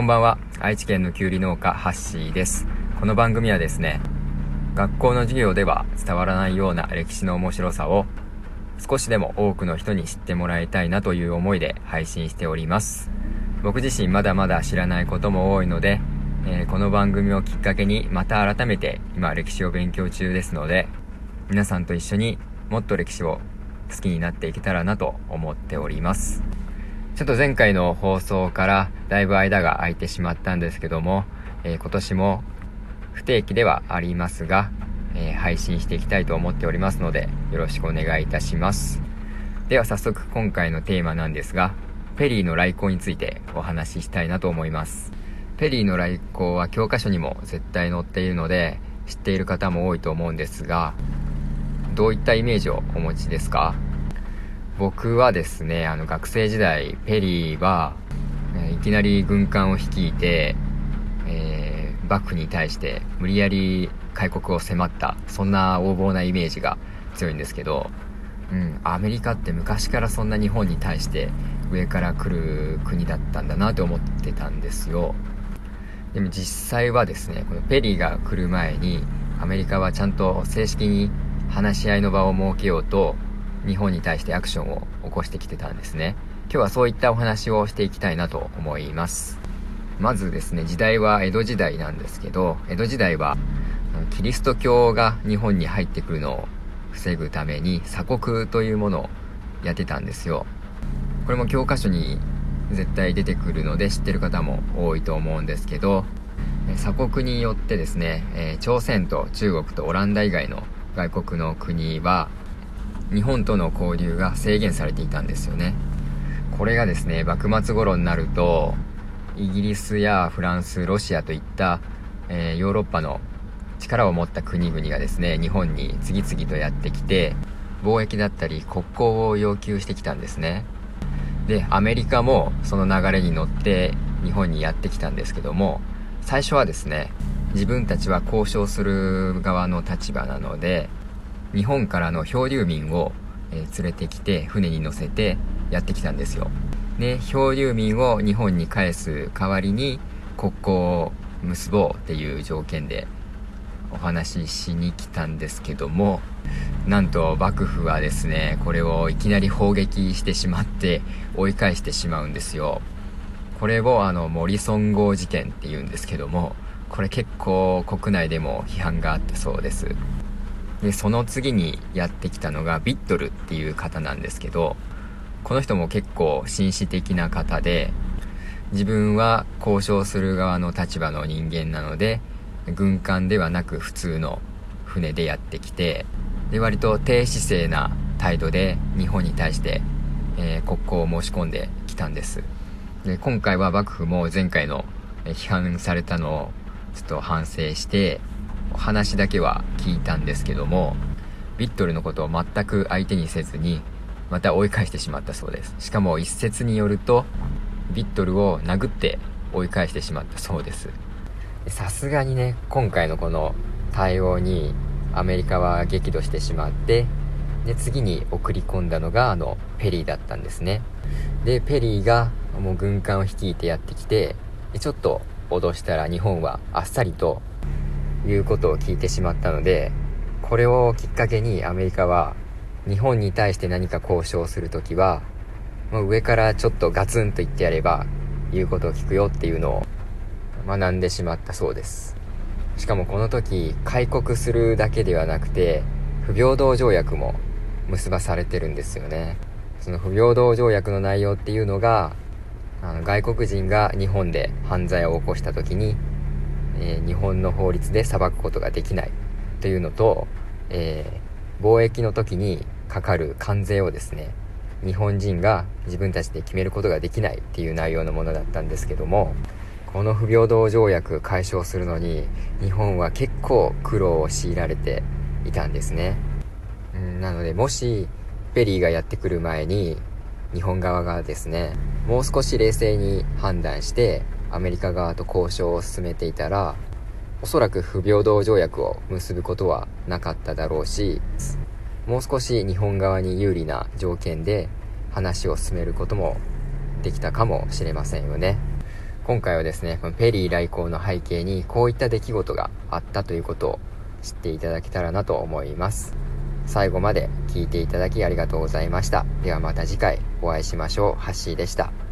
こんばんは。愛知県のきゅうり農家ハッシーです。この番組はですね学校の授業では伝わらないような歴史の面白さを少しでも多くの人に知ってもらいたいなという思いで配信しております。僕自身まだまだ知らないことも多いので、えー、この番組をきっかけにまた改めて今歴史を勉強中ですので皆さんと一緒にもっと歴史を好きになっていけたらなと思っております。ちょっと前回の放送からだいぶ間が空いてしまったんですけども、えー、今年も不定期ではありますが、えー、配信していきたいと思っておりますのでよろしくお願いいたします。では早速今回のテーマなんですがペリーの来航についてお話ししたいなと思います。ペリーの来航は教科書にも絶対載っているので知っている方も多いと思うんですがどういったイメージをお持ちですか？僕はですね、あの学生時代、ペリーは、えいきなり軍艦を率いて、えー、幕府に対して無理やり開国を迫った、そんな横暴なイメージが強いんですけど、うん、アメリカって昔からそんな日本に対して上から来る国だったんだなと思ってたんですよ。でも実際はですね、このペリーが来る前に、アメリカはちゃんと正式に話し合いの場を設けようと、日本に対してアクションを起こしてきてたんですね。今日はそういったお話をしていきたいなと思います。まずですね、時代は江戸時代なんですけど、江戸時代はキリスト教が日本に入ってくるのを防ぐために鎖国というものをやってたんですよ。これも教科書に絶対出てくるので知ってる方も多いと思うんですけど、鎖国によってですね、朝鮮と中国とオランダ以外の外国の国は日本との交流が制限されていたんですよね。これがですね幕末頃になるとイギリスやフランスロシアといった、えー、ヨーロッパの力を持った国々がですね日本に次々とやってきて貿易だったり国交を要求してきたんですね。でアメリカもその流れに乗って日本にやってきたんですけども最初はですね自分たちは交渉する側の立場なので日本からの漂流民を、えー、連れてきて船に乗せてやってきたんですよ。で漂流民を日本に返す代わりに国交を結ぼうっていう条件でお話ししに来たんですけどもなんと幕府はですねこれをいきなり砲撃してしまって追い返してしまうんですよ。これをあのモリソン号事件っていうんですけどもこれ結構国内でも批判があったそうです。でその次にやってきたのがビットルっていう方なんですけどこの人も結構紳士的な方で自分は交渉する側の立場の人間なので軍艦ではなく普通の船でやってきてで割と低姿勢な態度で日本に対して、えー、国交を申し込んできたんです。で今回は幕府も前回の批判されたのをちょっと反省して話だけは聞いたんですけども、ビットルのことを全く相手にせずに、また追い返してしまったそうです。しかも一説によると、ビットルを殴って追い返してしまったそうです。さすがにね、今回のこの対応にアメリカは激怒してしまって、で、次に送り込んだのがあのペリーだったんですね。で、ペリーがもう軍艦を率いてやってきて、ちょっと脅したら日本はあっさりということを聞いてしまったので、これをきっかけにアメリカは日本に対して何か交渉するときは、もう上からちょっとガツンと言ってやれば言うことを聞くよっていうのを学んでしまったそうです。しかもこの時開国するだけではなくて不平等条約も結ばされてるんですよね。その不平等条約の内容っていうのがあの外国人が日本で犯罪を起こした時にえー、日本の法律で裁くことができないというのと、えー、貿易の時にかかる関税をですね日本人が自分たちで決めることができないっていう内容のものだったんですけどもこの不平等条約解消するのに日本は結構苦労を強いられていたんですね、うん、なのでもしペリーがやってくる前に日本側がですねもう少し冷静に判断してアメリカ側と交渉を進めていたらおそらく不平等条約を結ぶことはなかっただろうしもう少し日本側に有利な条件で話を進めることもできたかもしれませんよね今回はですね、ペリー来航の背景にこういった出来事があったということを知っていただけたらなと思います。最後まで聞いていただきありがとうございました。ではまた次回お会いしましょう。ハッシーでした。